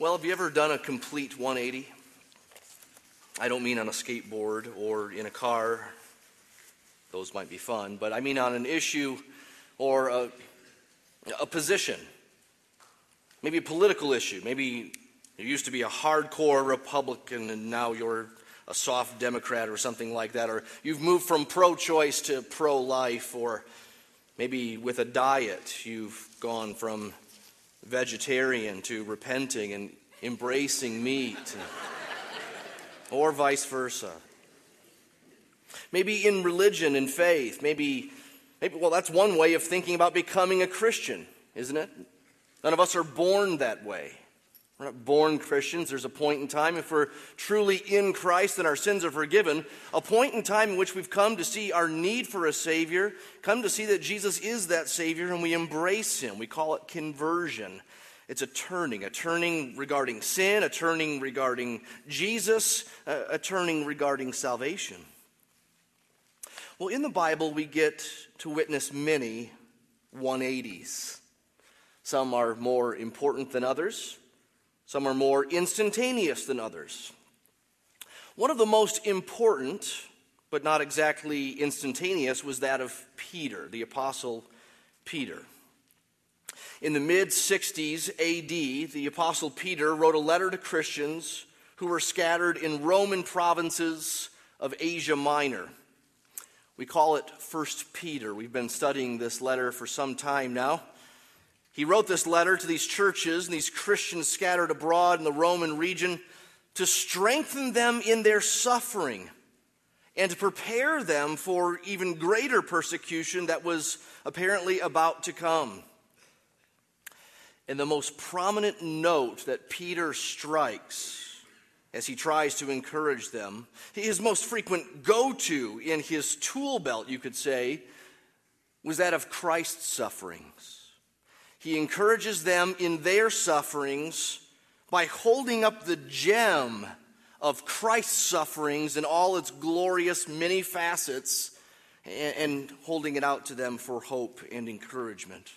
Well, have you ever done a complete 180? I don't mean on a skateboard or in a car. Those might be fun, but I mean on an issue or a, a position. Maybe a political issue. Maybe you used to be a hardcore Republican and now you're a soft Democrat or something like that. Or you've moved from pro choice to pro life. Or maybe with a diet, you've gone from vegetarian to repenting and embracing meat, or vice versa. Maybe in religion and faith, maybe, maybe, well, that's one way of thinking about becoming a Christian, isn't it? None of us are born that way. We're not born Christians. There's a point in time, if we're truly in Christ and our sins are forgiven, a point in time in which we've come to see our need for a Savior, come to see that Jesus is that Savior, and we embrace Him. We call it conversion. It's a turning, a turning regarding sin, a turning regarding Jesus, a turning regarding salvation. Well, in the Bible, we get to witness many 180s. Some are more important than others. Some are more instantaneous than others. One of the most important, but not exactly instantaneous, was that of Peter, the Apostle Peter. In the mid 60s AD, the Apostle Peter wrote a letter to Christians who were scattered in Roman provinces of Asia Minor. We call it First Peter. We've been studying this letter for some time now. He wrote this letter to these churches and these Christians scattered abroad in the Roman region to strengthen them in their suffering and to prepare them for even greater persecution that was apparently about to come. And the most prominent note that Peter strikes as he tries to encourage them, his most frequent go to in his tool belt, you could say, was that of Christ's sufferings. He encourages them in their sufferings by holding up the gem of Christ's sufferings in all its glorious many facets and, holding it out to them for hope and encouragement.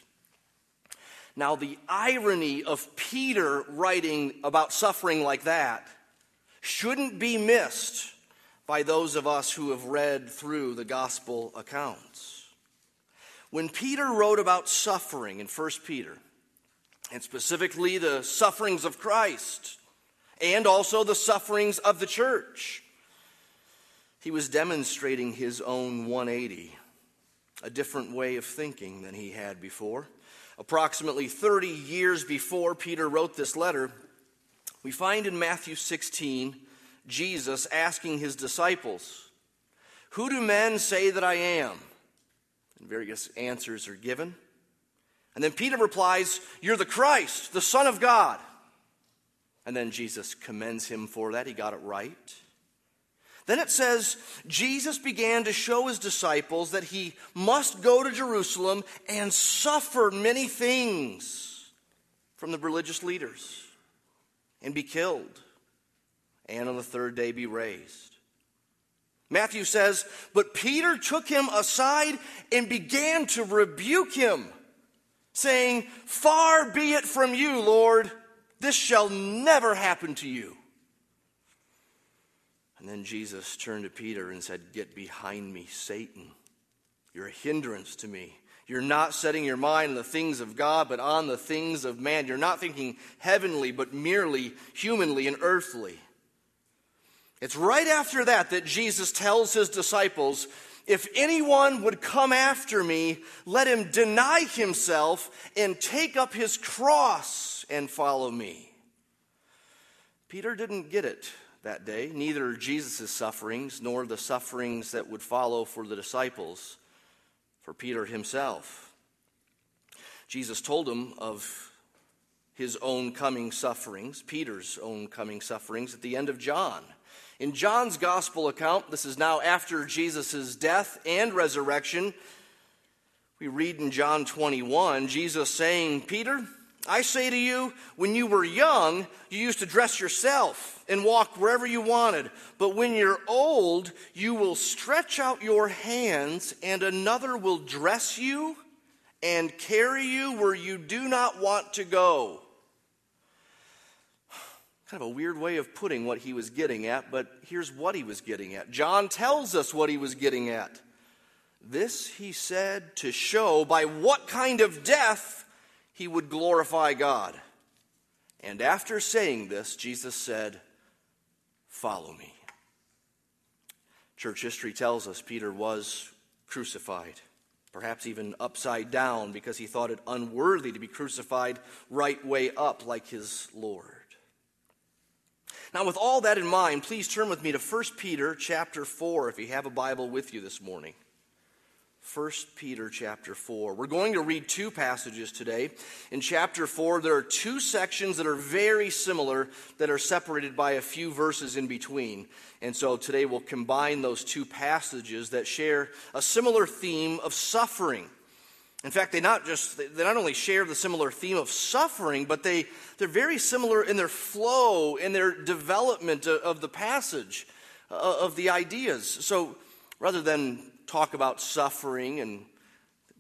Now, the irony of Peter writing about suffering like that shouldn't be missed by those of us who have read through the gospel accounts. When Peter wrote about suffering in 1 Peter, and specifically the sufferings of Christ, and also the sufferings of the church, he was demonstrating his own 180, a different way of thinking than he had before. Approximately 30 years before Peter wrote this letter, we find in Matthew 16 Jesus asking his disciples, Who do men say that I am? And various answers are given. And then Peter replies, You're the Christ, the Son of God. And then Jesus commends him for that. He got it right. Then it says, Jesus began to show his disciples that he must go to Jerusalem and suffer many things from the religious leaders and be killed, and on the third day be raised. Matthew says, But Peter took him aside and began to rebuke him, saying, Far be it from you, Lord, this shall never happen to you. And then Jesus turned to Peter and said, Get behind me, Satan. You're a hindrance to me. You're not setting your mind on the things of God, but on the things of man. You're not thinking heavenly, but merely humanly and earthly. It's right after that that Jesus tells his disciples, If anyone would come after me, let him deny himself and take up his cross and follow me. Peter didn't get it that day, neither Jesus' sufferings nor the sufferings that would follow for the disciples, for Peter himself. Jesus told him of his own coming sufferings, Peter's own coming sufferings, at the end of John. In John's gospel account, this is now after Jesus' death and resurrection. We read in John 21, Jesus saying, Peter, I say to you, when you were young, you used to dress yourself and walk wherever you wanted. But when you're old, you will stretch out your hands, and another will dress you and carry you where you do not want to go. Kind of a weird way of putting what he was getting at, but here's what he was getting at. John tells us what he was getting at. This he said to show by what kind of death he would glorify God. And after saying this, Jesus said, Follow me. Church history tells us Peter was crucified, perhaps even upside down because he thought it unworthy to be crucified right way up like his Lord. Now, with all that in mind, please turn with me to 1 Peter chapter 4 if you have a Bible with you this morning. 1 Peter chapter 4. We're going to read two passages today. In chapter 4, there are two sections that are very similar that are separated by a few verses in between. And so today we'll combine those two passages that share a similar theme of suffering. In fact, they not just they not only share the similar theme of suffering, but they, they're very similar in their flow, in their development of the passage, uh, of the ideas. So rather than talk about suffering and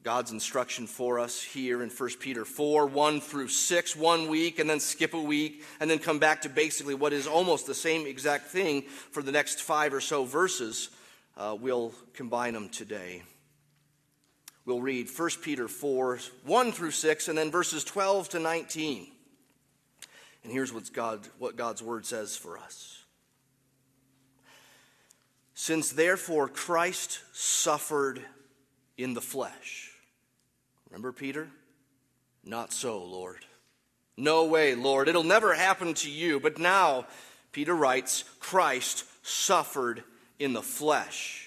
God's instruction for us here in 1 Peter 4, 1 through 6, one week, and then skip a week, and then come back to basically what is almost the same exact thing for the next five or so verses. Uh, we'll combine them today. We'll read 1 Peter 4, 1 through 6, and then verses 12 to 19. And here's what's God, what God's word says for us. Since therefore Christ suffered in the flesh. Remember Peter? Not so, Lord. No way, Lord. It'll never happen to you. But now, Peter writes, Christ suffered in the flesh.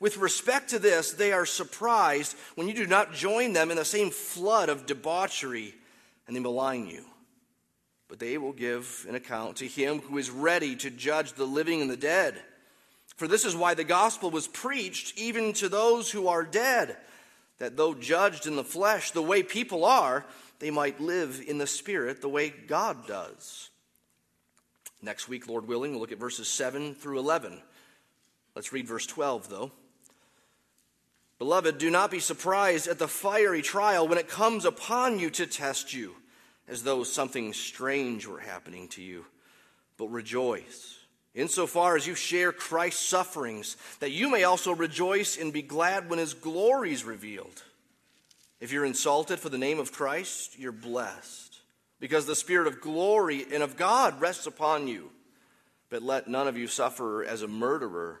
With respect to this, they are surprised when you do not join them in the same flood of debauchery and they malign you but they will give an account to him who is ready to judge the living and the dead. For this is why the gospel was preached even to those who are dead, that though judged in the flesh the way people are, they might live in the spirit the way God does. Next week, Lord willing, we'll look at verses 7 through 11. Let's read verse 12, though. Beloved, do not be surprised at the fiery trial when it comes upon you to test you as though something strange were happening to you, but rejoice insofar as you share Christ's sufferings, that you may also rejoice and be glad when his glory is revealed. If you're insulted for the name of Christ, you're blessed, because the Spirit of glory and of God rests upon you. But let none of you suffer as a murderer,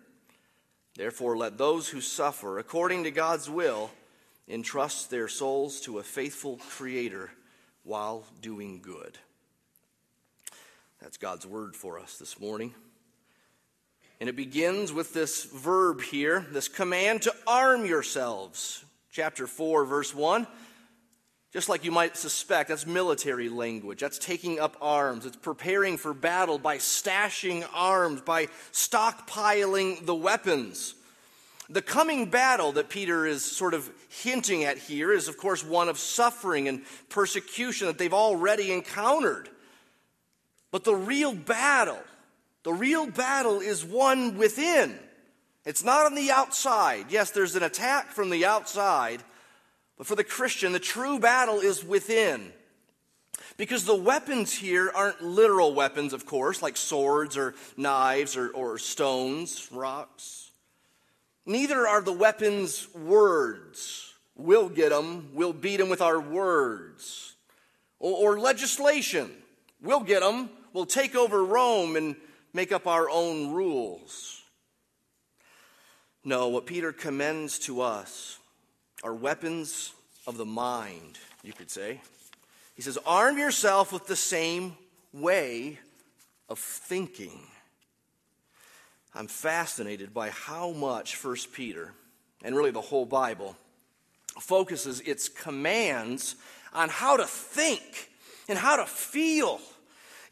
Therefore, let those who suffer according to God's will entrust their souls to a faithful Creator while doing good. That's God's word for us this morning. And it begins with this verb here, this command to arm yourselves. Chapter 4, verse 1. Just like you might suspect, that's military language. That's taking up arms. It's preparing for battle by stashing arms, by stockpiling the weapons. The coming battle that Peter is sort of hinting at here is, of course, one of suffering and persecution that they've already encountered. But the real battle, the real battle is one within. It's not on the outside. Yes, there's an attack from the outside, but for the Christian, the true battle is within. Because the weapons here aren't literal weapons, of course, like swords or knives or, or stones, rocks. Neither are the weapons words. We'll get them, we'll beat them with our words. Or, or legislation. We'll get them, we'll take over Rome and make up our own rules. No, what Peter commends to us are weapons of the mind, you could say. He says, Arm yourself with the same way of thinking. I'm fascinated by how much First Peter, and really the whole Bible, focuses its commands on how to think and how to feel.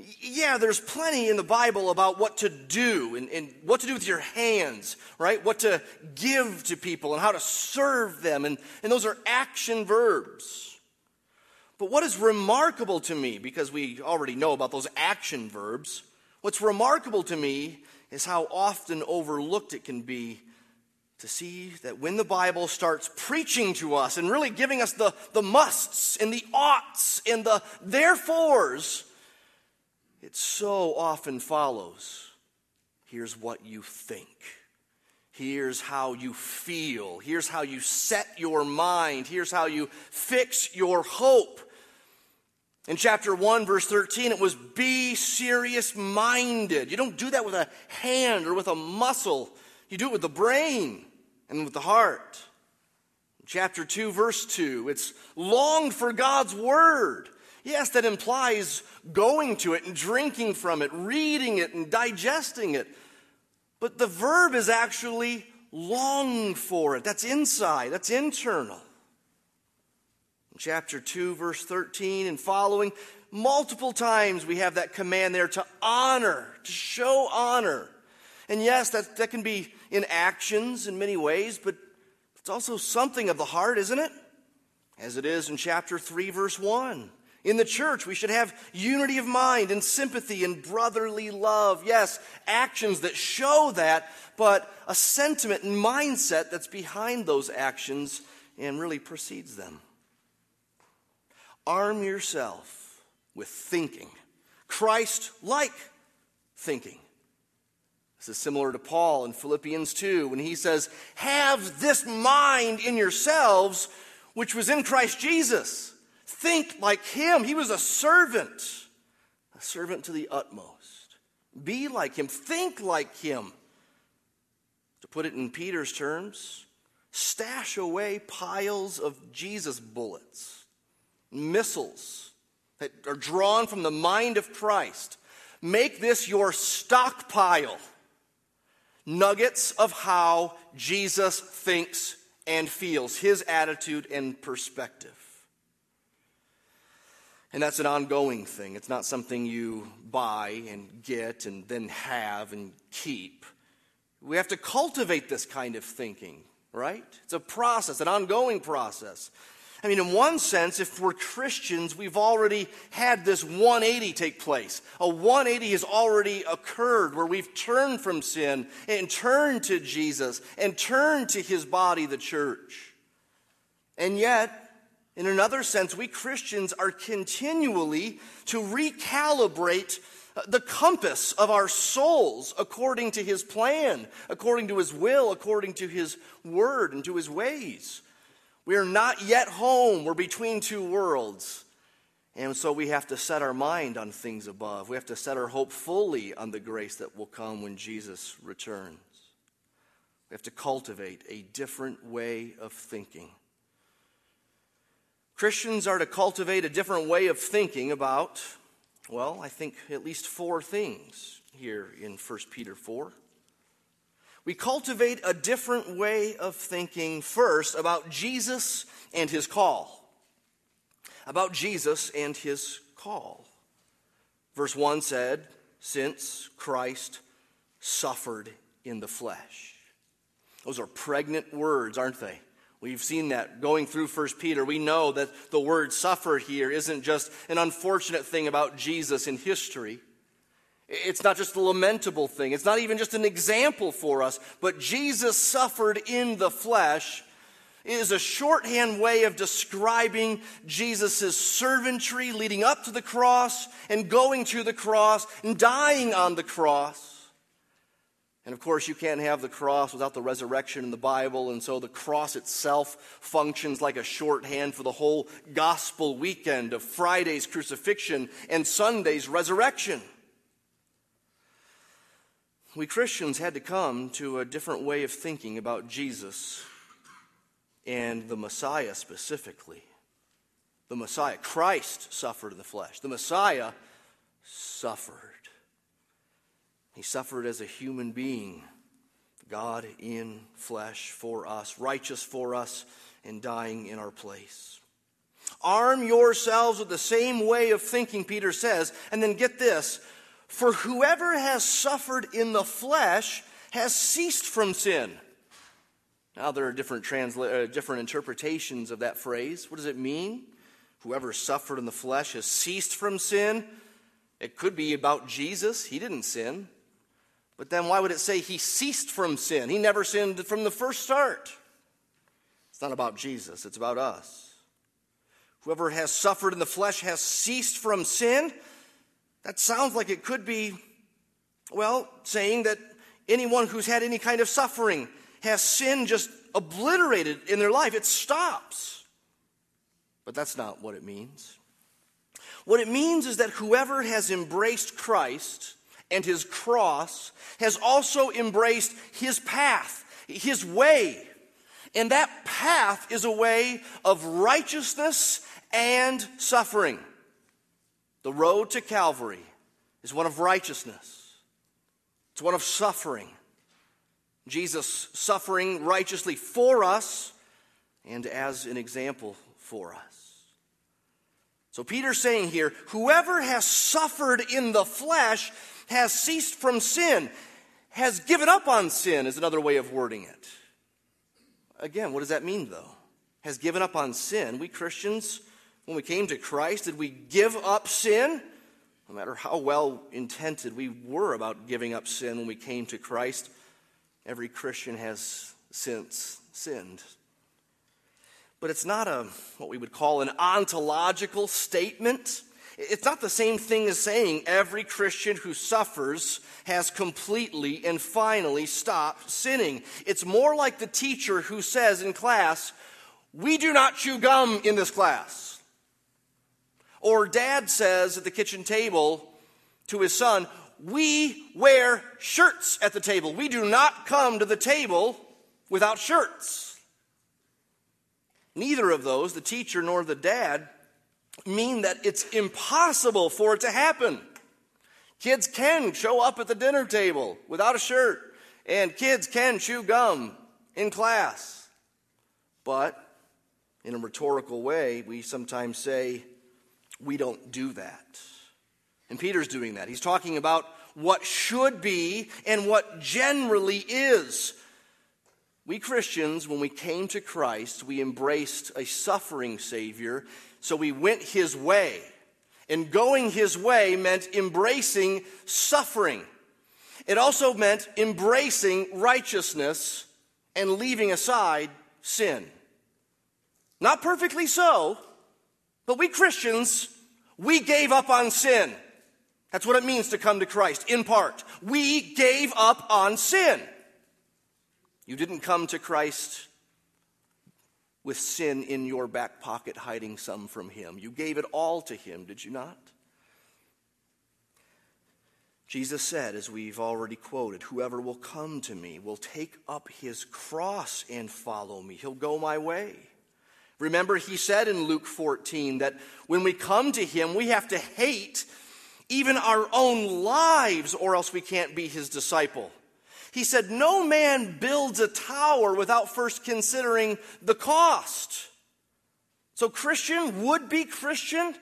Yeah, there's plenty in the Bible about what to do and, and, what to do with your hands, right? What to give to people and how to serve them. And, and those are action verbs. But what is remarkable to me, because we already know about those action verbs, what's remarkable to me is how often overlooked it can be to see that when the Bible starts preaching to us and really giving us the, the musts and the oughts and the therefores, it so often follows. Here's what you think. Here's how you feel. Here's how you set your mind. Here's how you fix your hope. In chapter 1, verse 13, it was be serious minded. You don't do that with a hand or with a muscle, you do it with the brain and with the heart. In chapter 2, verse 2, it's long for God's word. Yes, that implies going to it and drinking from it, reading it and digesting it. But the verb is actually long for it. That's inside, that's internal chapter 2, verse 13 and following, multiple times we have that command there to honor, to show honor. And yes, that, that can be in actions in many ways, but it's also something of the heart, isn't it? As it is in chapter 3, verse 1. In the church, we should have unity of mind and sympathy and brotherly love. Yes, actions that show that, but a sentiment and mindset that's behind those actions and really precedes them. Arm yourself with thinking, Christ like thinking. This is similar to Paul in Philippians 2 when he says, Have this mind in yourselves, which was in Christ Jesus. Think like him. He was a servant, a servant to the utmost. Be like him. Think like him. To put it in Peter's terms, stash away piles of Jesus bullets missiles that are drawn from the mind of Christ. Make this your stockpile. Nuggets of how Jesus thinks and feels, his attitude and perspective. And that's an ongoing thing. It's not something you buy and get and then have and keep. We have to cultivate this kind of thinking, right? It's a process, an ongoing process. I mean, in one sense, if we're Christians, we've already had this 180 take place. A 180 has already occurred where we've turned from sin and turned to Jesus and turned to his body, the church. And yet, in another sense, we Christians are continually to recalibrate uh, the compass of our souls according to his plan, according to his will, according to his word, and to his ways. We are not yet home. We're between two worlds. And so we have to set our mind on things above. We have to set our hope fully on the grace that will come when Jesus returns. We have to cultivate a different way of thinking. Christians are to cultivate a different way of thinking about, well, I think at least four things here in 1 Peter 4 we cultivate a different way of thinking first about Jesus and his call. About Jesus and his call. Verse 1 said, Since Christ suffered in the flesh. Those are pregnant words, aren't they? We've seen that going through 1 Peter. We know that the word suffer here isn't just an unfortunate thing about Jesus in history. It's not just a lamentable thing. It's not even just an example for us, but Jesus suffered in the flesh is a shorthand way of describing Jesus' servantry leading up to the cross and going to the cross and dying on the cross. And of course, you can't have the cross without the resurrection in the Bible, and so the cross itself functions like a shorthand for the whole gospel weekend of Friday's crucifixion and Sunday's resurrection. we Christians had to come to a different way of thinking about Jesus and the Messiah specifically. The Messiah, Christ suffered in the flesh. The Messiah suffered. He suffered as a human being, God in flesh for us, righteous for us, and dying in our place. Arm yourselves with the same way of thinking, Peter says, and then get this for whoever has suffered in the flesh has ceased from sin. Now, there are different, transla- uh, different interpretations of that phrase. What does it mean? Whoever suffered in the flesh has ceased from sin. It could be about Jesus. He didn't sin. But then why would it say he ceased from sin? He never sinned from the first start. It's not about Jesus, it's about us. Whoever has suffered in the flesh has ceased from sin. That sounds like it could be, well, saying that anyone who's had any kind of suffering has sin just obliterated in their life. It stops. But that's not what it means. What it means is that whoever has embraced Christ and his cross has also embraced his path, his way. And that path is a way of righteousness and suffering. The road to Calvary is one of righteousness, it's one of suffering. Jesus suffering righteously for us and as an example for us. So Peter's saying here whoever has suffered in the flesh has ceased from sin, has given up on sin, is another way of wording it. Again, what does that mean, though? Has given up on sin. We Christians, when we came to Christ, did we give up sin? No matter how well intended we were about giving up sin when we came to Christ, every Christian has since sinned. But it's not a what we would call an ontological statement. It's not the same thing as saying every Christian who suffers has completely and finally stopped sinning. It's more like the teacher who says in class, We do not chew gum in this class. Or dad says at the kitchen table to his son, We wear shirts at the table. We do not come to the table without shirts. Neither of those, the teacher nor the dad, mean that it's impossible for it to happen. Kids can show up at the dinner table without a shirt, and kids can chew gum in class. But in a rhetorical way, we sometimes say, we don't do that. And Peter's doing that. He's talking about what should be and what generally is. We Christians, when we came to Christ, we embraced a suffering Savior, so we went His way. And going His way meant embracing suffering. It also meant embracing righteousness and leaving aside sin. Not perfectly so, but we Christians, we gave up on sin. That's what it means to come to Christ, in part. We gave up on sin. You didn't come to Christ with sin in your back pocket, hiding some from Him. You gave it all to Him, did you not? Jesus said, as we've already quoted, Whoever will come to me will take up his cross and follow me. He'll go my way. Remember, he said in Luke 14 that when we come to him, we have to hate even our own lives, or else we can't be his disciple. He said, No man builds a tower without first considering the cost. So, Christian, would be Christian,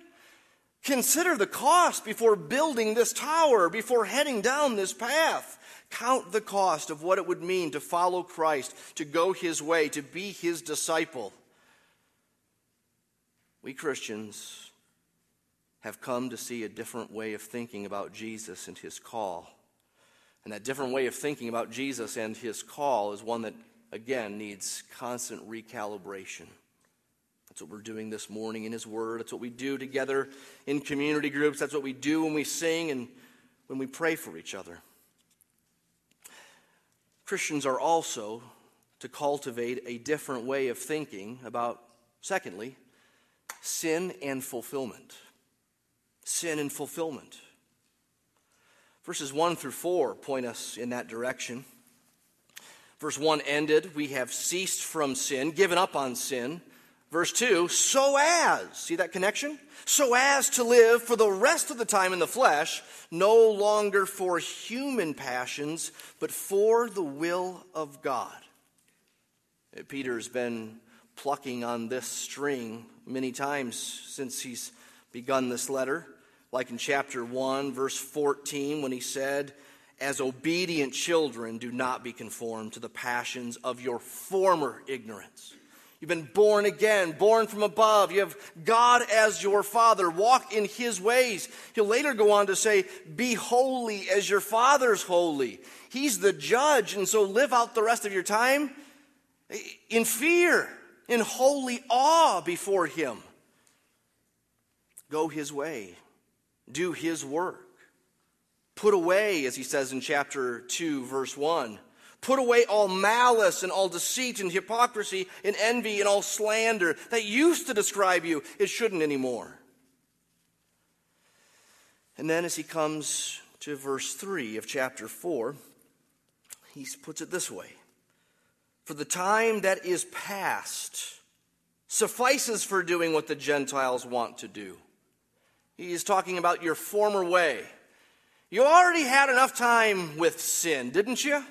consider the cost before building this tower, before heading down this path. Count the cost of what it would mean to follow Christ, to go his way, to be his disciple. We Christians have come to see a different way of thinking about Jesus and his call. And that different way of thinking about Jesus and his call is one that, again, needs constant recalibration. That's what we're doing this morning in his word. That's what we do together in community groups. That's what we do when we sing and when we pray for each other. Christians are also to cultivate a different way of thinking about, secondly, sin and fulfillment. Sin and fulfillment. Verses 1 through 4 point us in that direction. Verse 1 ended, we have ceased from sin, given up on sin. Verse 2, so as, see that connection? So as to live for the rest of the time in the flesh, no longer for human passions, but for the will of God. Uh, Peter's been plucking on this string many times since he's begun this letter like in chapter 1, verse 14, when he said, As obedient children, do not be conformed to the passions of your former ignorance. You've been born again, born from above. You have God as your Father. Walk in His ways. He'll later go on to say, Be holy as your Father's holy. He's the judge, and so live out the rest of your time in fear, in holy awe before Him. Go His way do his work. Put away, as he says in chapter 2, verse 1, put away all malice and all deceit and hypocrisy and envy and all slander that used to describe you. It shouldn't anymore. And then as he comes to verse 3 of chapter 4, he puts it this way For the time that is past suffices for doing what the Gentiles want to do He's talking about your former way. You already had enough time with sin, didn't you?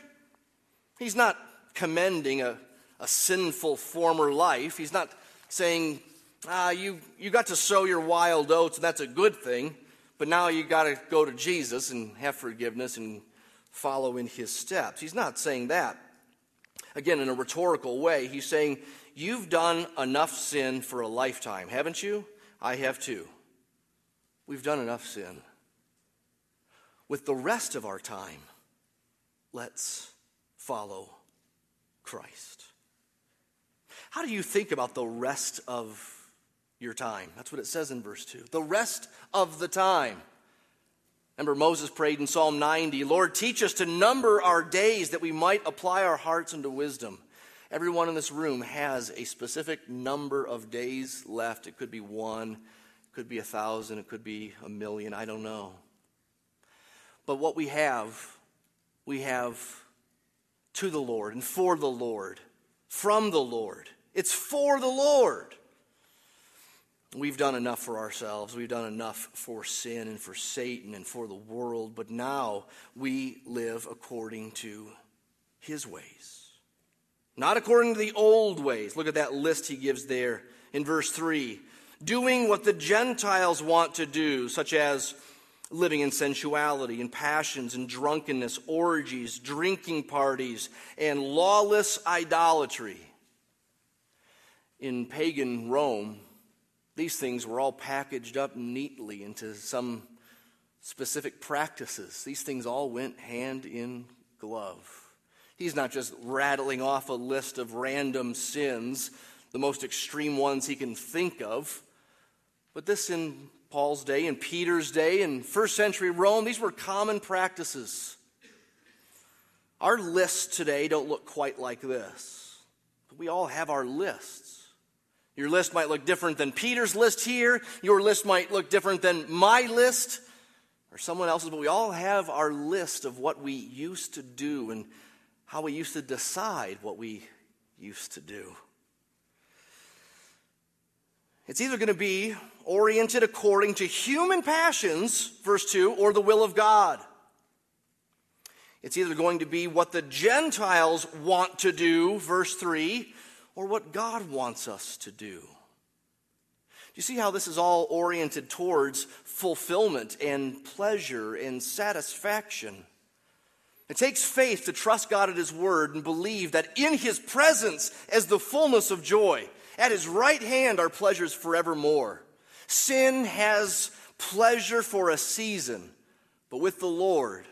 He's not commending a, a sinful former life. He's not saying, ah, you, you got to sow your wild oats, and that's a good thing, but now you got to go to Jesus and have forgiveness and follow in his steps. He's not saying that. Again, in a rhetorical way, he's saying, You've done enough sin for a lifetime, haven't you? I have too. We've done enough sin. With the rest of our time, let's follow Christ. How do you think about the rest of your time? That's what it says in verse 2. The rest of the time. Remember, Moses prayed in Psalm 90 Lord, teach us to number our days that we might apply our hearts unto wisdom. Everyone in this room has a specific number of days left. It could be one, could be a thousand, it could be a million, I don't know. But what we have, we have to the Lord and for the Lord, from the Lord. It's for the Lord. We've done enough for ourselves. We've done enough for sin and for Satan and for the world, but now we live according to his ways. Not according to the old ways. Look at that list he gives there in verse 3 doing what the Gentiles want to do, such as living in sensuality and passions and drunkenness, orgies, drinking parties, and lawless idolatry. In pagan Rome, these things were all packaged up neatly into some specific practices. These things all went hand in glove. He's not just rattling off a list of random sins, the most extreme ones he can think of. But this in Paul's day, in Peter's day, in first century Rome, these were common practices. Our lists today don't look quite like this. But we all have our lists. Your list might look different than Peter's list here. Your list might look different than my list or someone else's, but we all have our list of what we used to do and how we used to decide what we used to do. It's either going to be oriented according to human passions, verse 2, or the will of God. It's either going to be what the Gentiles want to do, verse 3, or what God wants us to do. Do you see how this is all oriented towards fulfillment and pleasure and satisfaction? It takes faith to trust God at His word and believe that in His presence is the fullness of joy. At his right hand are pleasures forevermore. Sin has pleasure for a season, but with the Lord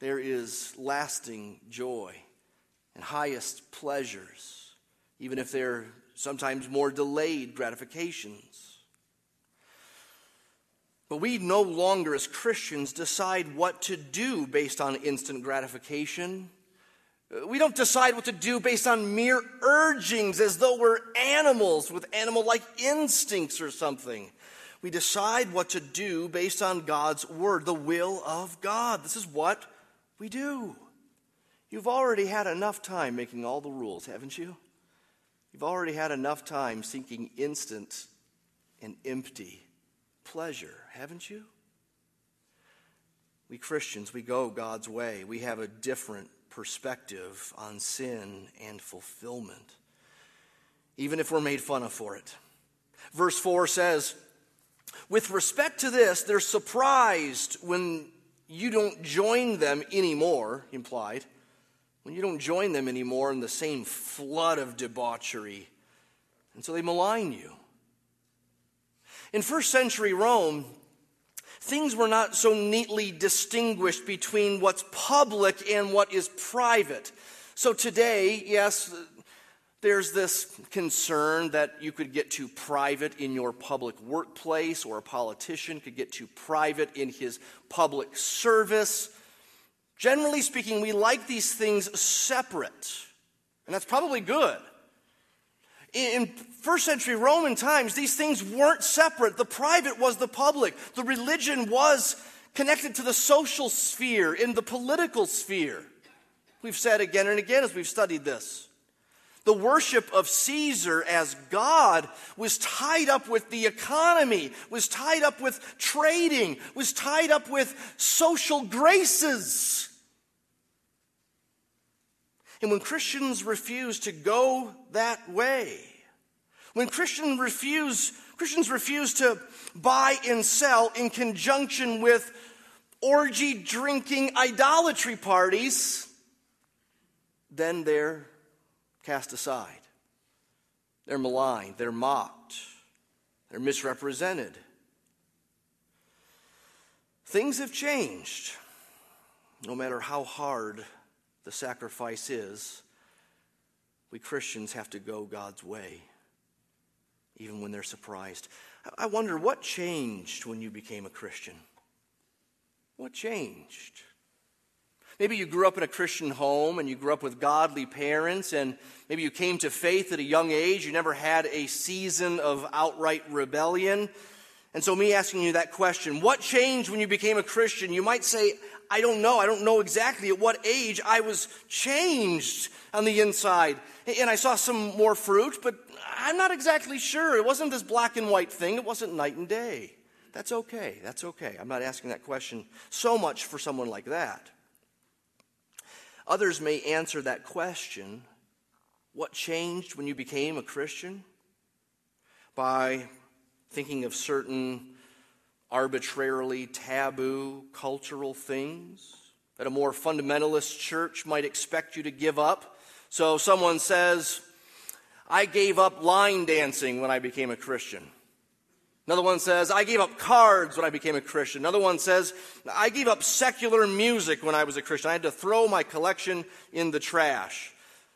there is lasting joy and highest pleasures, even if they're sometimes more delayed gratifications. But we no longer, as Christians, decide what to do based on instant gratification we don't decide what to do based on mere urgings as though we're animals with animal like instincts or something. We decide what to do based on God's word, the will of God. This is what we do. You've already had enough time making all the rules, haven't you? You've already had enough time seeking instant and empty pleasure, haven't you? We Christians, we go God's way. We have a different perspective on sin and fulfillment, even if we're made fun of for it. Verse 4 says, With respect to this, they're surprised when you don't join them anymore, implied, when you don't join them anymore in the same flood of debauchery. And so they malign you. In first century Rome, things were not so neatly distinguished between what's public and what is private. So today, yes, there's this concern that you could get too private in your public workplace, or a politician could get too private in his public service. Generally speaking, we like these things separate, and that's probably good. In first century Roman times, these things weren't separate. The private was the public. The religion was connected to the social sphere, in the political sphere. We've said again and again as we've studied this. The worship of Caesar as God was tied up with the economy, was tied up with trading, was tied up with social graces. And when Christians refuse to go that way, when Christians refuse, Christians refuse to buy and sell in conjunction with orgy drinking idolatry parties, then they're cast aside. They're maligned, they're mocked, they're misrepresented. Things have changed, no matter how hard the sacrifice is, we Christians have to go God's way, even when they're surprised. I wonder what changed when you became a Christian? What changed? Maybe you grew up in a Christian home and you grew up with godly parents, and maybe you came to faith at a young age. You never had a season of outright rebellion. And so, me asking you that question, what changed when you became a Christian? You might say, I don't know. I don't know exactly at what age I was changed on the inside. And I saw some more fruit, but I'm not exactly sure. It wasn't this black and white thing, it wasn't night and day. That's okay. That's okay. I'm not asking that question so much for someone like that. Others may answer that question what changed when you became a Christian? By thinking of certain arbitrarily taboo cultural things that a more fundamentalist church might expect you to give up. So someone says, I gave up line dancing when I became a Christian. Another one says, I gave up cards when I became a Christian. Another one says, I gave up secular music when I was a Christian. I had to throw my collection in the trash.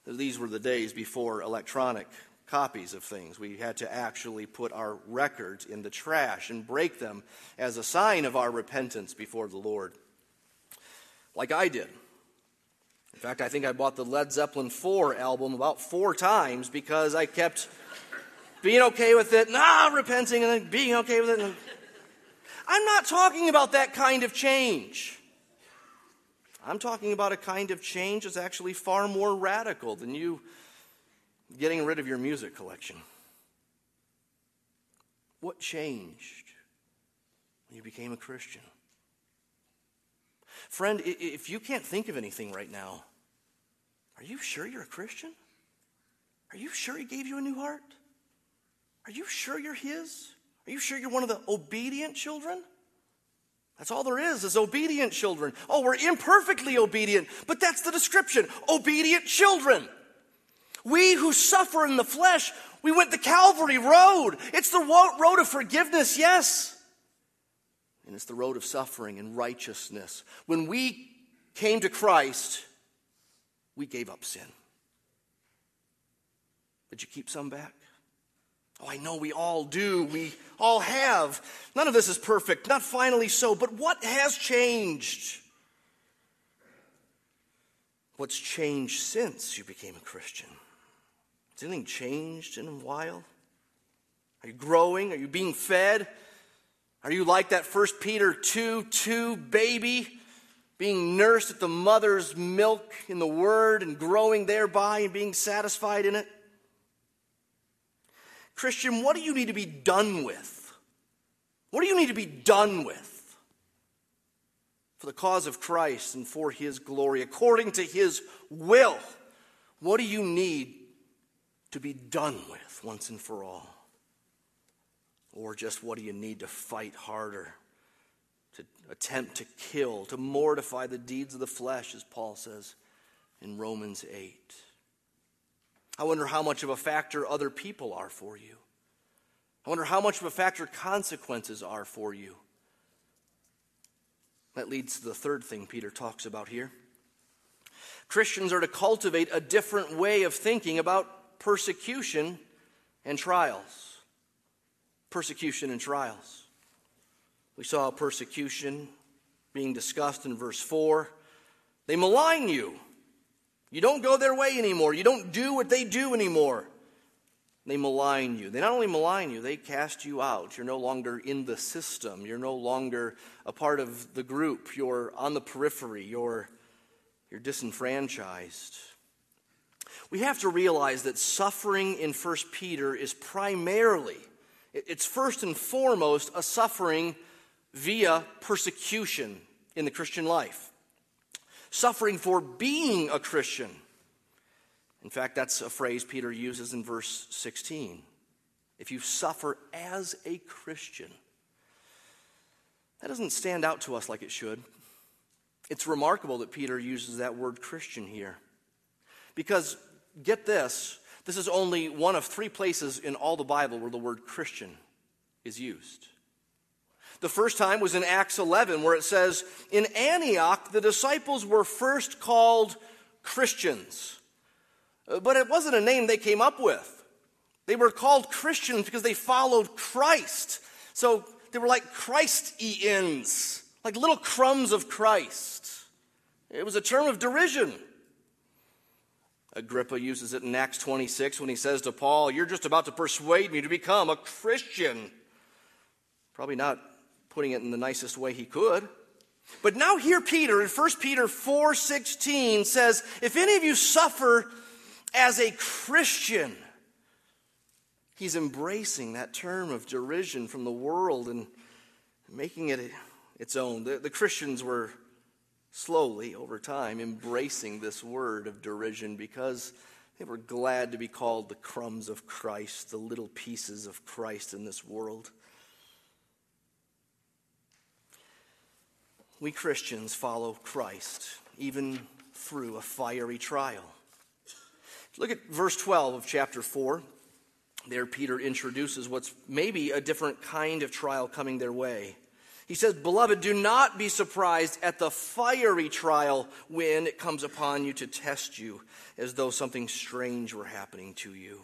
These were the days before electronic copies of things. We had to actually put our records in the trash and break them as a sign of our repentance before the Lord, like I did. In fact, I think I bought the Led Zeppelin 4 album about four times because I kept being okay with it, nah, repenting, and then being okay with it. And... I'm not talking about that kind of change. I'm talking about a kind of change that's actually far more radical than you getting rid of your music collection? What changed when you became a Christian? Friend, if you can't think of anything right now, are you sure you're a Christian? Are you sure He gave you a new heart? Are you sure you're His? Are you sure you're one of the obedient children? That's all there is, is obedient children. Oh, we're imperfectly obedient, but that's the description obedient children. We who suffer in the flesh, we went the Calvary road. It's the road of forgiveness, yes. And it's the road of suffering and righteousness. When we came to Christ, we gave up sin. Did you keep some back? Oh, I know we all do. We all have. None of this is perfect, not finally so. But what has changed? What's changed since you became a Christian? Has anything changed in a while? Are you growing? Are you being fed? Are you like that 1 Peter 2 2 baby being nursed at the mother's milk in the Word and growing thereby and being satisfied in it? Christian, what do you need to be done with? What do you need to be done with? For the cause of Christ and for His glory, according to His will. What do you need to be done with once and for all? Or just what do you need to fight harder? To attempt to kill, to mortify the deeds of the flesh, as Paul says in Romans 8. I wonder how much of a factor other people are for you. I wonder how much of a factor consequences are for you. That leads to the third thing Peter talks about here. Christians are to cultivate a different way of thinking about persecution and trials. Persecution and trials. We saw persecution being discussed in verse 4. They malign you. You don't go their way anymore. You don't do what they do anymore. They malign you. They not only malign you, they cast you out. You're no longer in the system. You're no longer a part of the group. You're on the periphery. You're, you're disenfranchised. We have to realize that suffering in 1 Peter is primarily, it's first and foremost a suffering via persecution in the Christian life. Suffering for being a Christian in fact, that's a phrase Peter uses in verse 16. If you suffer as a Christian, that doesn't stand out to us like it should. It's remarkable that Peter uses that word Christian here. Because, get this, this is only one of three places in all the Bible where the word Christian is used. The first time was in Acts 11, where it says, In Antioch, the disciples were first called Christians. Uh, but it wasn't a name they came up with. They were called Christians because they followed Christ. So they were like Christians, like little crumbs of Christ. It was a term of derision. Agrippa uses it in Acts 26 when he says to Paul, You're just about to persuade me to become a Christian. Probably not putting it in the nicest way he could. But now here Peter in 1 Peter 4:16 says, If any of you suffer as a Christian, he's embracing that term of derision from the world and making it its own. The, the Christians were slowly, over time, embracing this word of derision because they were glad to be called the crumbs of Christ, the little pieces of Christ in this world. We Christians follow Christ, even through a fiery trial. Look at verse 12 of chapter 4. There, Peter introduces what's maybe a different kind of trial coming their way. He says, Beloved, do not be surprised at the fiery trial when it comes upon you to test you, as though something strange were happening to you.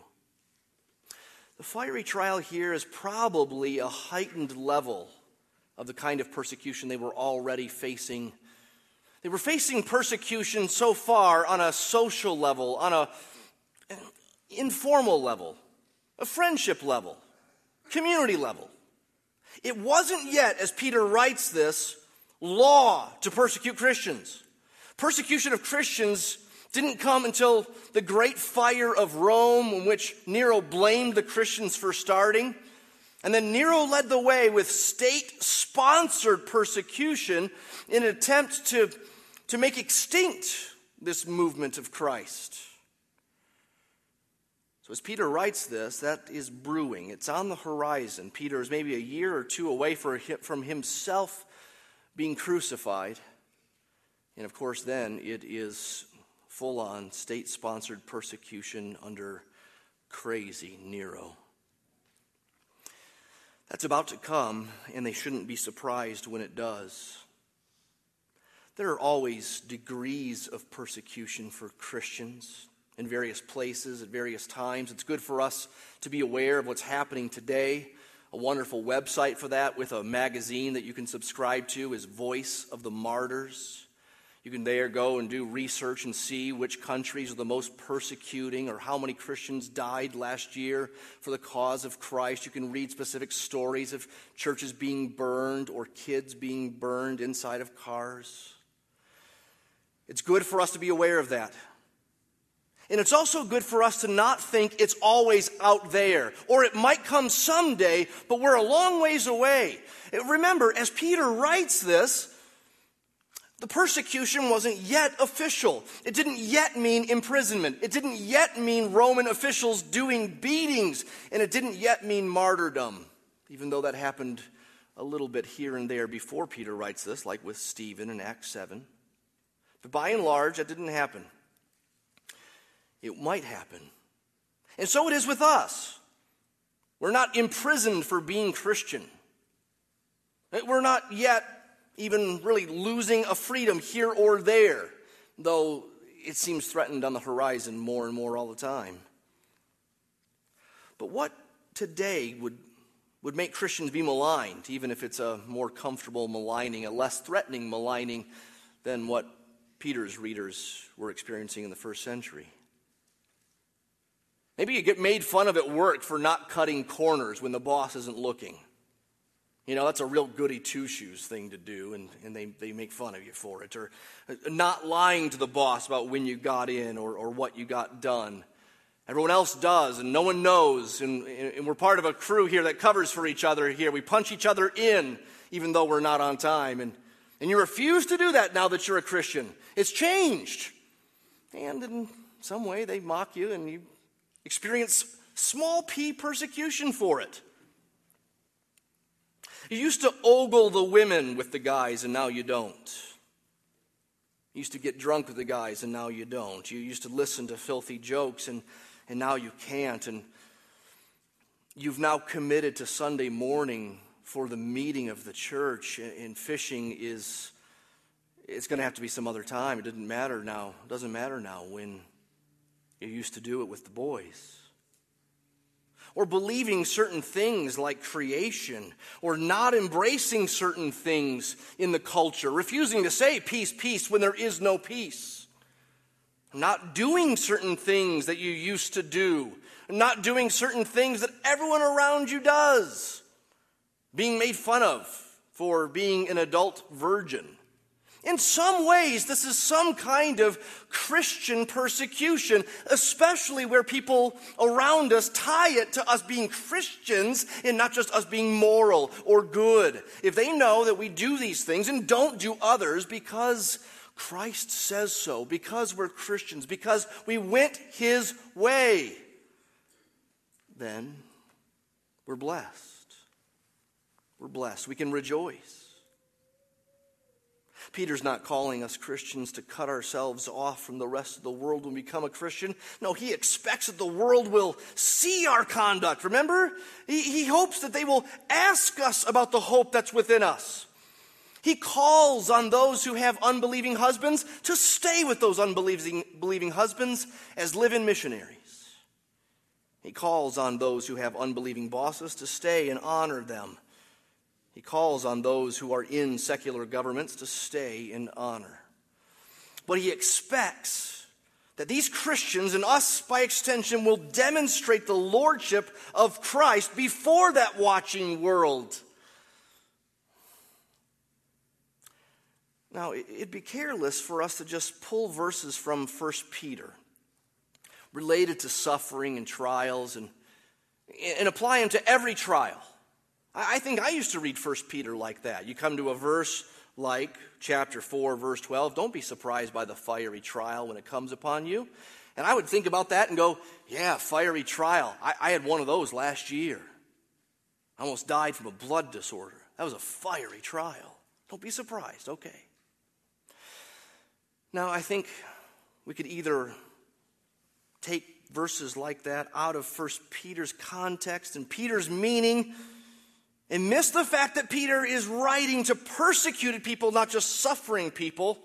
The fiery trial here is probably a heightened level of the kind of persecution they were already facing. They were facing persecution so far on a social level, on a informal level, a friendship level, community level. It wasn't yet, as Peter writes this, law to persecute Christians. Persecution of Christians didn't come until the great fire of Rome, in which Nero blamed the Christians for starting. And then Nero led the way with state sponsored persecution in an attempt to, to make extinct this movement of Christ. So, as Peter writes this, that is brewing. It's on the horizon. Peter is maybe a year or two away from himself being crucified. And of course, then it is full on state sponsored persecution under crazy Nero. That's about to come, and they shouldn't be surprised when it does. There are always degrees of persecution for Christians in various places at various times. It's good for us to be aware of what's happening today. A wonderful website for that with a magazine that you can subscribe to is Voice of the Martyrs. You can there go and do research and see which countries are the most persecuting or how many Christians died last year for the cause of Christ. You can read specific stories of churches being burned or kids being burned inside of cars. It's good for us to be aware of that. And it's also good for us to not think it's always out there, or it might come someday, but we're a long ways away. Remember, as Peter writes this, the persecution wasn't yet official. It didn't yet mean imprisonment. It didn't yet mean Roman officials doing beatings. And it didn't yet mean martyrdom, even though that happened a little bit here and there before Peter writes this, like with Stephen in Acts 7. But by and large, that didn't happen. It might happen. And so it is with us. We're not imprisoned for being Christian. We're not yet even really losing a freedom here or there, though it seems threatened on the horizon more and more all the time. But what today would, would make Christians be maligned, even if it's a more comfortable maligning, a less threatening maligning than what Peter's readers were experiencing in the first century? Maybe you get made fun of at work for not cutting corners when the boss isn't looking. You know, that's a real goody two shoes thing to do, and, and they, they make fun of you for it. Or uh, not lying to the boss about when you got in or, or what you got done. Everyone else does, and no one knows. And, and we're part of a crew here that covers for each other here. We punch each other in, even though we're not on time. And, and you refuse to do that now that you're a Christian. It's changed. And in some way, they mock you, and you experience small p persecution for it. You used to ogle the women with the guys, and now you don't. You used to get drunk with the guys, and now you don't. You used to listen to filthy jokes, and, and now you can't. And you've now committed to Sunday morning for the meeting of the church, and fishing is it's going to have to be some other time. It doesn't matter now. It doesn't matter now when you used to do it with the boys or believing certain things like creation, or not embracing certain things in the culture, refusing to say peace, peace when there is no peace, not doing certain things that you used to do, not doing certain things that everyone around you does, being made fun of for being an adult virgin in some ways, this is some kind of Christian persecution, especially where people around us tie it to us being Christians and not just us being moral or good. If they know that we do these things and don't do others because Christ says so, because we're Christians, because we went His way, then we're blessed. We're blessed. We can rejoice. Peter's not calling us Christians to cut ourselves off from the rest of the world when we become a Christian. No, he expects that the world will see our conduct. Remember? He, he hopes that they will ask us about the hope that's within us. He calls on those who have unbelieving husbands to stay with those unbelieving believing husbands as live in missionaries. He calls on those who have unbelieving bosses to stay and honor them he calls on those who are in secular governments to stay in honor. But he expects that these Christians and us by extension will demonstrate the lordship of Christ before that watching world. Now, it'd be careless for us to just pull verses from 1 Peter related to suffering and trials and, and apply them to every trial. I think I used to read 1 Peter like that. You come to a verse like chapter 4, verse 12. Don't be surprised by the fiery trial when it comes upon you. And I would think about that and go, yeah, fiery trial. I, I had one of those last year. I almost died from a blood disorder. That was a fiery trial. Don't be surprised, okay. Now, I think we could either take verses like that out of First Peter's context and Peter's meaning and miss the fact that Peter is writing to persecuted people, not just suffering people.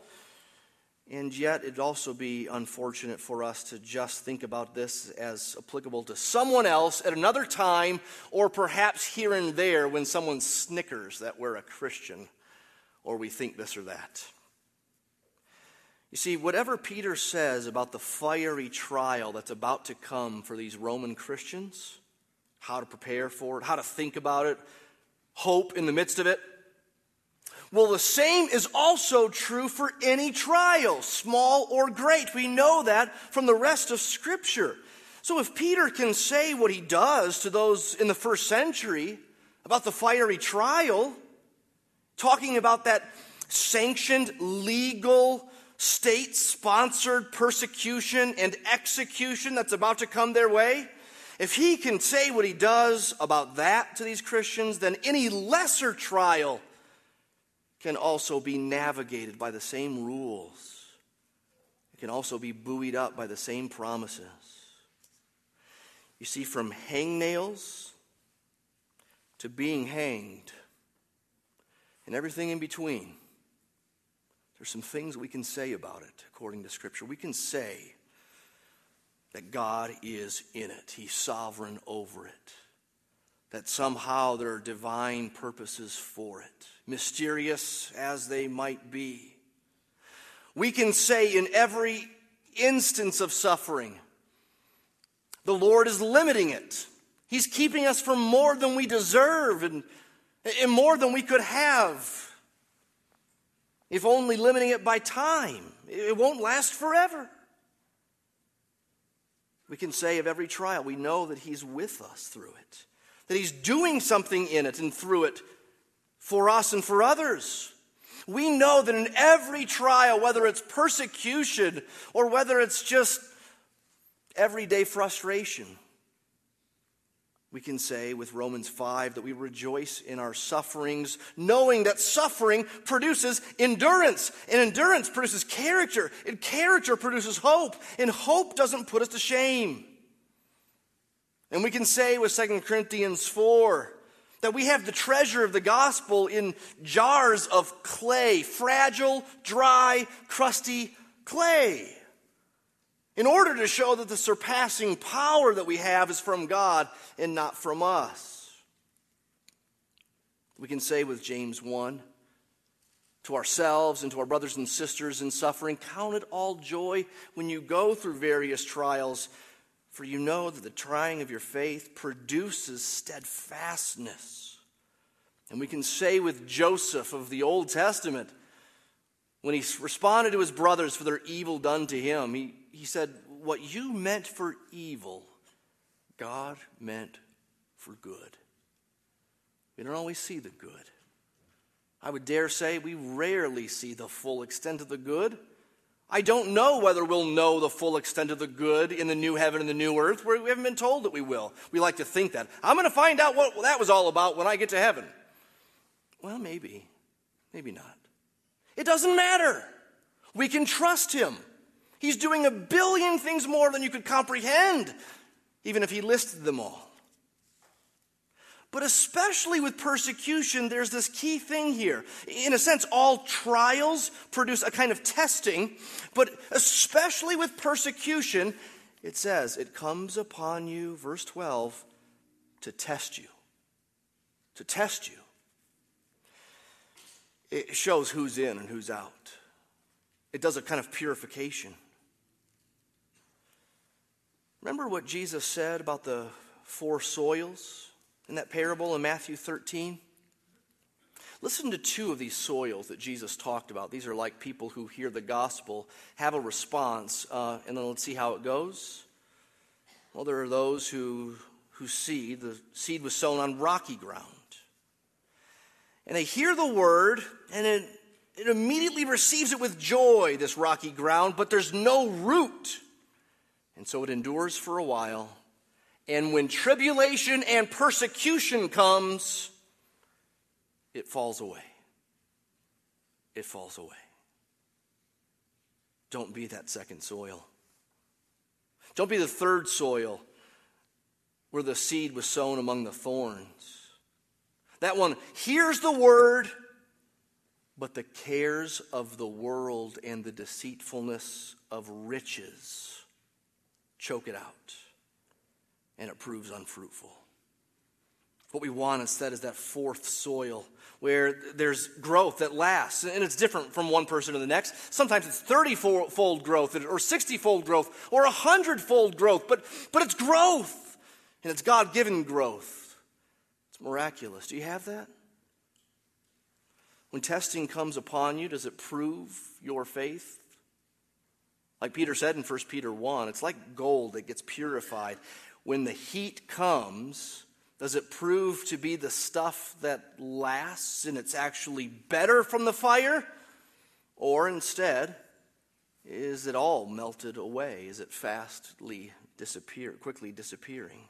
And yet, it'd also be unfortunate for us to just think about this as applicable to someone else at another time, or perhaps here and there when someone snickers that we're a Christian or we think this or that. You see, whatever Peter says about the fiery trial that's about to come for these Roman Christians, how to prepare for it, how to think about it, hope in the midst of it, well, the same is also true for any trial, small or great. We know that from the rest of Scripture. So if Peter can say what he does to those in the first century about the fiery trial, talking about that sanctioned, legal, state sponsored persecution and execution that's about to come their way, if he can say what he does about that to these Christians, then any lesser trial can also be navigated by the same rules. It can also be buoyed up by the same promises. You see, from hangnails to being hanged and everything in between, there's some things we can say about it according to Scripture. We can say that God is in it, He's sovereign over it, that somehow there are divine purposes for it, mysterious as they might be. We can say in every instance of suffering, the Lord is limiting it. He's keeping us from more than we deserve and, and more than we could have if only limiting it by time. It won't last forever. We can say of every trial, we know that He's with us through it, that He's doing something in it and through it for us and for others. We know that in every trial, whether it's persecution or whether it's just everyday frustration, we can say with Romans 5 that we rejoice in our sufferings, knowing that suffering produces endurance, and endurance produces character, and character produces hope, and hope doesn't put us to shame. And we can say with 2 Corinthians 4 that we have the treasure of the gospel in jars of clay, fragile, dry, crusty clay in order to show that the surpassing power that we have is from God and not from us. We can say with James 1 to ourselves and to our brothers and sisters in suffering, Count it all joy when you go through various trials, for you know that the trying of your faith produces steadfastness. And we can say with Joseph of the Old Testament, when he responded to his brothers for their evil done to him, he, he said, What you meant for evil, God meant for good. We don't always see the good. I would dare say we rarely see the full extent of the good. I don't know whether we'll know the full extent of the good in the new heaven and the new earth. We haven't been told that we will. We like to think that. I'm going to find out what that was all about when I get to heaven. Well, maybe. Maybe not. It doesn't matter. We can trust him. He's doing a billion things more than you could comprehend, even if he listed them all. But especially with persecution, there's this key thing here. In a sense, all trials produce a kind of testing, but especially with persecution, it says, it comes upon you, verse 12, to test you. To test you. It shows who's in and who's out. It does a kind of purification. Remember what Jesus said about the four soils in that parable in Matthew 13? Listen to two of these soils that Jesus talked about. These are like people who hear the gospel, have a response, uh, and then let's see how it goes. Well, there are those who, who seed, the seed was sown on rocky ground. And they hear the word, and it, it immediately receives it with joy, this rocky ground, but there's no root. And so it endures for a while. And when tribulation and persecution comes, it falls away. It falls away. Don't be that second soil. Don't be the third soil where the seed was sown among the thorns. That one hears the word, but the cares of the world and the deceitfulness of riches choke it out, and it proves unfruitful. What we want instead is that fourth soil where there's growth that lasts. And it's different from one person to the next. Sometimes it's 30 fold growth or 60 fold growth or 100 fold growth, but, but it's growth. And it's God given growth. It's miraculous. Do you have that? When testing comes upon you, does it prove your faith? Like Peter said in 1 Peter 1, it's like gold that gets purified. When the heat comes, does it prove to be the stuff that lasts and it's actually better from the fire? Or instead, is it all melted away? Is it fastly disappear, quickly disappearing?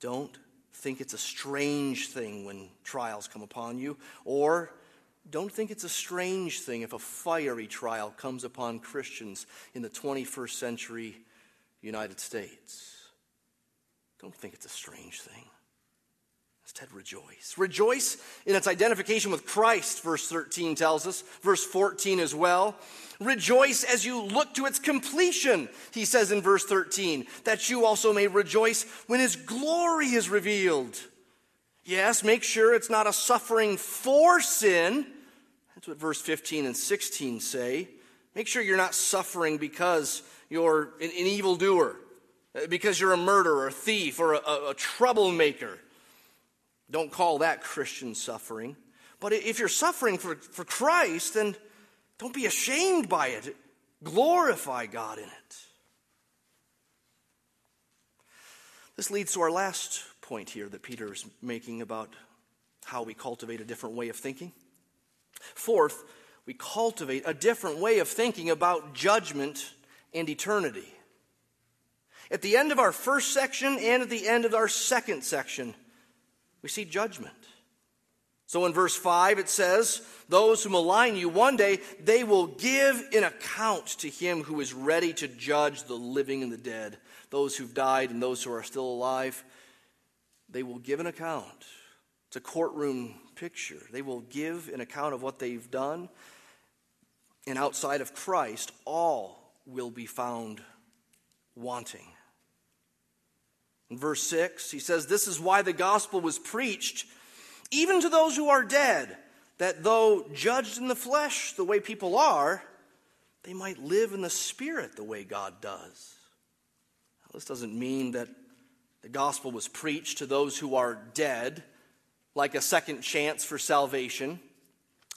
Don't think it's a strange thing when trials come upon you, or don't think it's a strange thing if a fiery trial comes upon Christians in the 21st century United States. Don't think it's a strange thing. Instead, rejoice. Rejoice in its identification with Christ, verse 13 tells us, verse 14 as well. Rejoice as you look to its completion, he says in verse 13, that you also may rejoice when his glory is revealed. Yes, make sure it's not a suffering for sin. That's what verse 15 and 16 say. Make sure you're not suffering because you're an, an evildoer uh, because you're a murderer, a thief, or a, a, a troublemaker. Don't call that Christian suffering. But if you're suffering for, for Christ, then don't be ashamed by it. Glorify God in it. This leads to our last point here that Peter is making about how we cultivate a different way of thinking. Fourth, we cultivate a different way of thinking about judgment and eternity. At the end of our first section and at the end of our second section, we see judgment. So in verse 5, it says, Those who malign you, one day they will give an account to him who is ready to judge the living and the dead. Those who've died and those who are still alive, they will give an account. It's a courtroom picture. They will give an account of what they've done. And outside of Christ, all will be found wanting. In verse 6, he says, This is why the gospel was preached, even to those who are dead, that though judged in the flesh the way people are, they might live in the spirit the way God does. Now, this doesn't mean that the gospel was preached to those who are dead, like a second chance for salvation.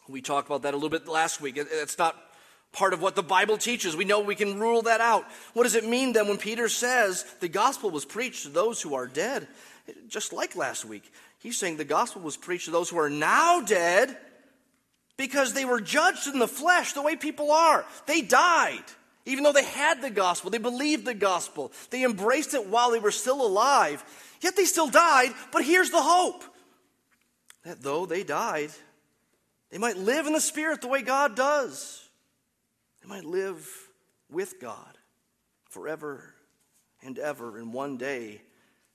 We talked about that a little bit last week. It's not part of what the Bible teaches. We know we can rule that out. What does it mean then when Peter says the gospel was preached to those who are dead? Just like last week, he's saying the gospel was preached to those who are now dead because they were judged in the flesh the way people are. They died. Even though they had the gospel, they believed the gospel, they embraced it while they were still alive, yet they still died. But here's the hope that though they died, they might live in the Spirit the way God does. They might live with God forever and ever, and one day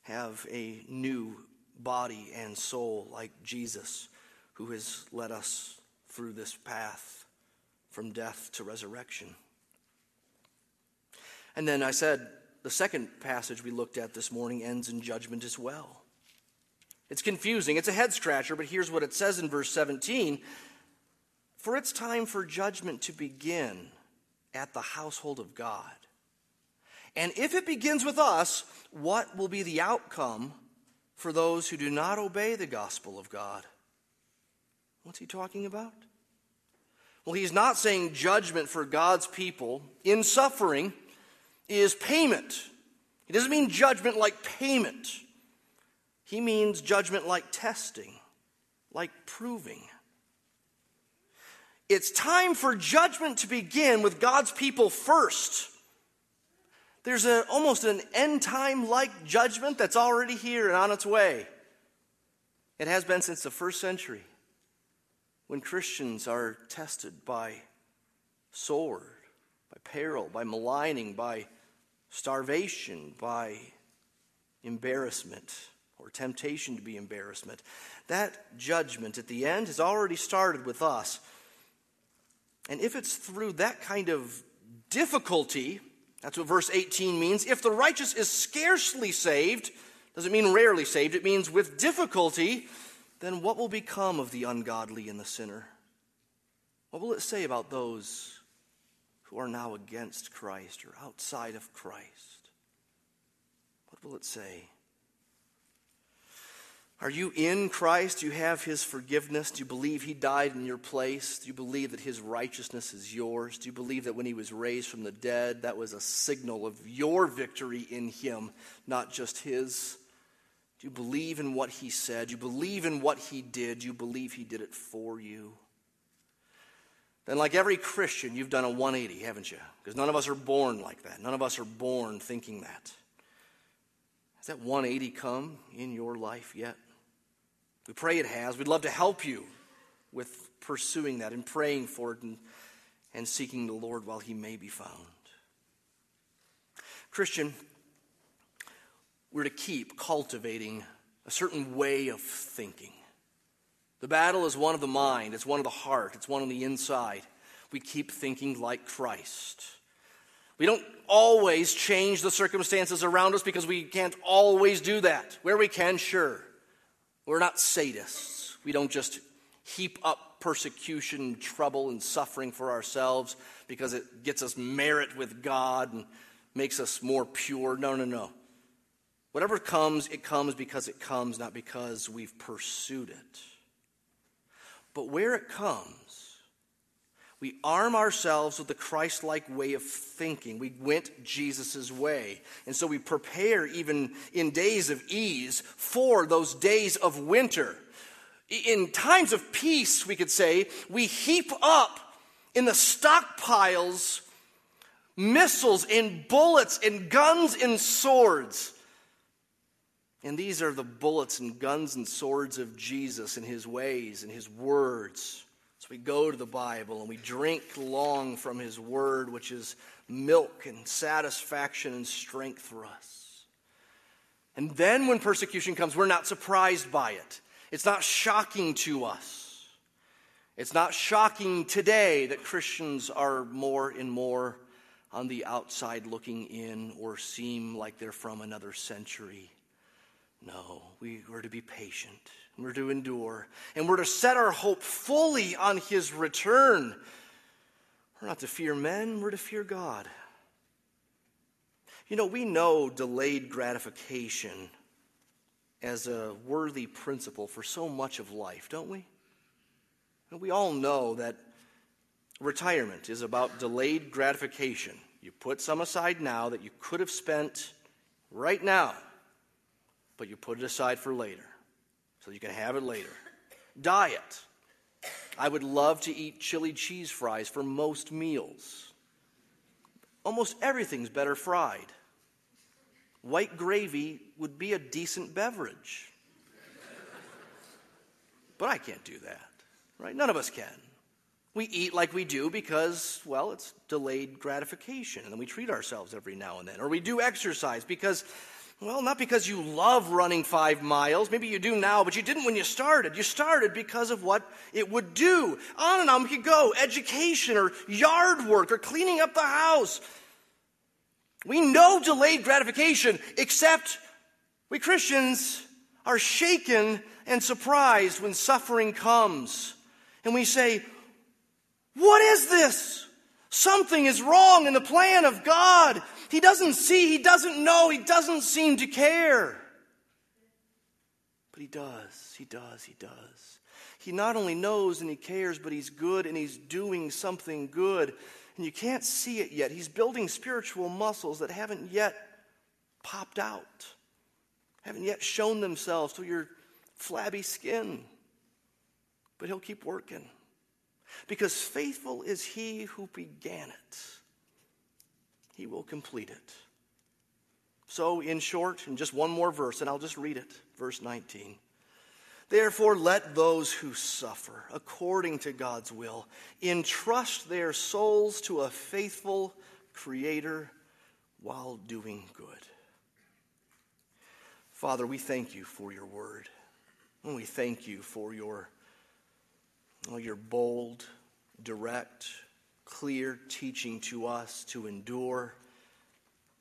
have a new body and soul like Jesus, who has led us through this path from death to resurrection. And then I said the second passage we looked at this morning ends in judgment as well. It's confusing, it's a head scratcher, but here's what it says in verse 17 For it's time for judgment to begin at the household of God. And if it begins with us, what will be the outcome for those who do not obey the gospel of God? What's he talking about? Well, he's not saying judgment for God's people in suffering is payment. He doesn't mean judgment like payment. He means judgment like testing, like proving. It's time for judgment to begin with God's people first. There's a, almost an end time like judgment that's already here and on its way. It has been since the first century when Christians are tested by sword, by peril, by maligning, by starvation, by embarrassment or temptation to be embarrassment. That judgment at the end has already started with us. And if it's through that kind of difficulty, that's what verse 18 means. If the righteous is scarcely saved, doesn't mean rarely saved, it means with difficulty, then what will become of the ungodly and the sinner? What will it say about those who are now against Christ or outside of Christ? What will it say? Are you in Christ? Do you have his forgiveness? Do you believe he died in your place? Do you believe that his righteousness is yours? Do you believe that when he was raised from the dead, that was a signal of your victory in him, not just his? Do you believe in what he said? Do you believe in what he did? Do you believe he did it for you? Then, like every Christian, you've done a 180, haven't you? Because none of us are born like that. None of us are born thinking that. Has that 180 come in your life yet? We pray it has. We'd love to help you with pursuing that and praying for it and, and seeking the Lord while he may be found. Christian, we're to keep cultivating a certain way of thinking. The battle is one of the mind, it's one of the heart, it's one on the inside. We keep thinking like Christ. We don't always change the circumstances around us because we can't always do that. Where we can, sure. We're not sadists. We don't just heap up persecution, trouble, and suffering for ourselves because it gets us merit with God and makes us more pure. No, no, no. Whatever comes, it comes because it comes, not because we've pursued it. But where it comes, we arm ourselves with the Christ like way of thinking. We went Jesus' way. And so we prepare, even in days of ease, for those days of winter. In times of peace, we could say, we heap up in the stockpiles missiles and bullets and guns and swords. And these are the bullets and guns and swords of Jesus and his ways and his words So we go to the Bible and we drink long from His Word, which is milk and satisfaction and strength for us. And then when persecution comes, we're not surprised by it. It's not shocking to us. It's not shocking today that Christians are more and more on the outside looking in or seem like they're from another century. No, we are to be patient we're to endure. And we're to set our hope fully on his return. We're not to fear men, we're to fear God. You know, we know delayed gratification as a worthy principle for so much of life, don't we? We all know that retirement is about delayed gratification. You put some aside now that you could have spent right now, but you put it aside for later so you can have it later. Diet. I would love to eat chili cheese fries for most meals. Almost everything's better fried. White gravy would be a decent beverage. But I can't do that, right? None of us can. We eat like we do because, well, it's delayed gratification, and then we treat ourselves every now and then. Or we do exercise because well, not because you love running five miles. Maybe you do now, but you didn't when you started. You started because of what it would do. On and on we could go. Education or yard work or cleaning up the house. We know delayed gratification, except we Christians are shaken and surprised when suffering comes. And we say, What is this? Something is wrong in the plan of God. He doesn't see, he doesn't know, he doesn't seem to care. But he does, he does, he does. He not only knows and he cares, but he's good and he's doing something good. And you can't see it yet. He's building spiritual muscles that haven't yet popped out, haven't yet shown themselves through your flabby skin. But he'll keep working. Because faithful is he who began it he will complete it. So, in short, in just one more verse, and I'll just read it, verse 19. Therefore, let those who suffer according to God's will entrust their souls to a faithful Creator while doing good. Father, we thank you for your word. And we thank you for your, your bold, direct, clear teaching to us to endure,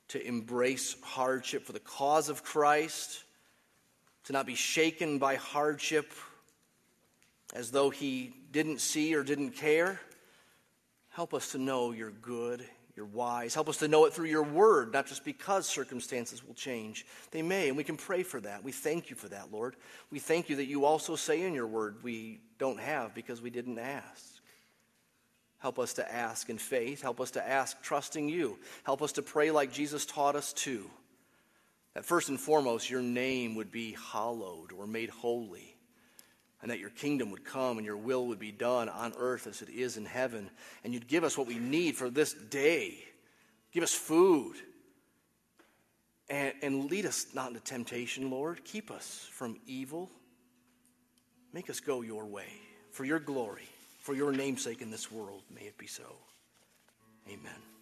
to embrace hardship for the cause of Christ, to not be shaken by hardship as though he didn't see or didn't care. Help us to know you're good, you're wise. Help us to know it through your word, not just because circumstances will change. They may, and we can pray for that. We thank you for that, Lord. We thank you that you also say in your word we don't have because we didn't ask. Help us to ask in faith. Help us to ask trusting you. Help us to pray like Jesus taught us to. That first and foremost, your name would be hallowed or made holy and that your kingdom would come and your will would be done on earth as it is in heaven. And you'd give us what we need for this day. Give us food. And, and lead us not into temptation, Lord. Keep us from evil. Make us go your way for your glory, for your namesake in this world. May it be so. Amen.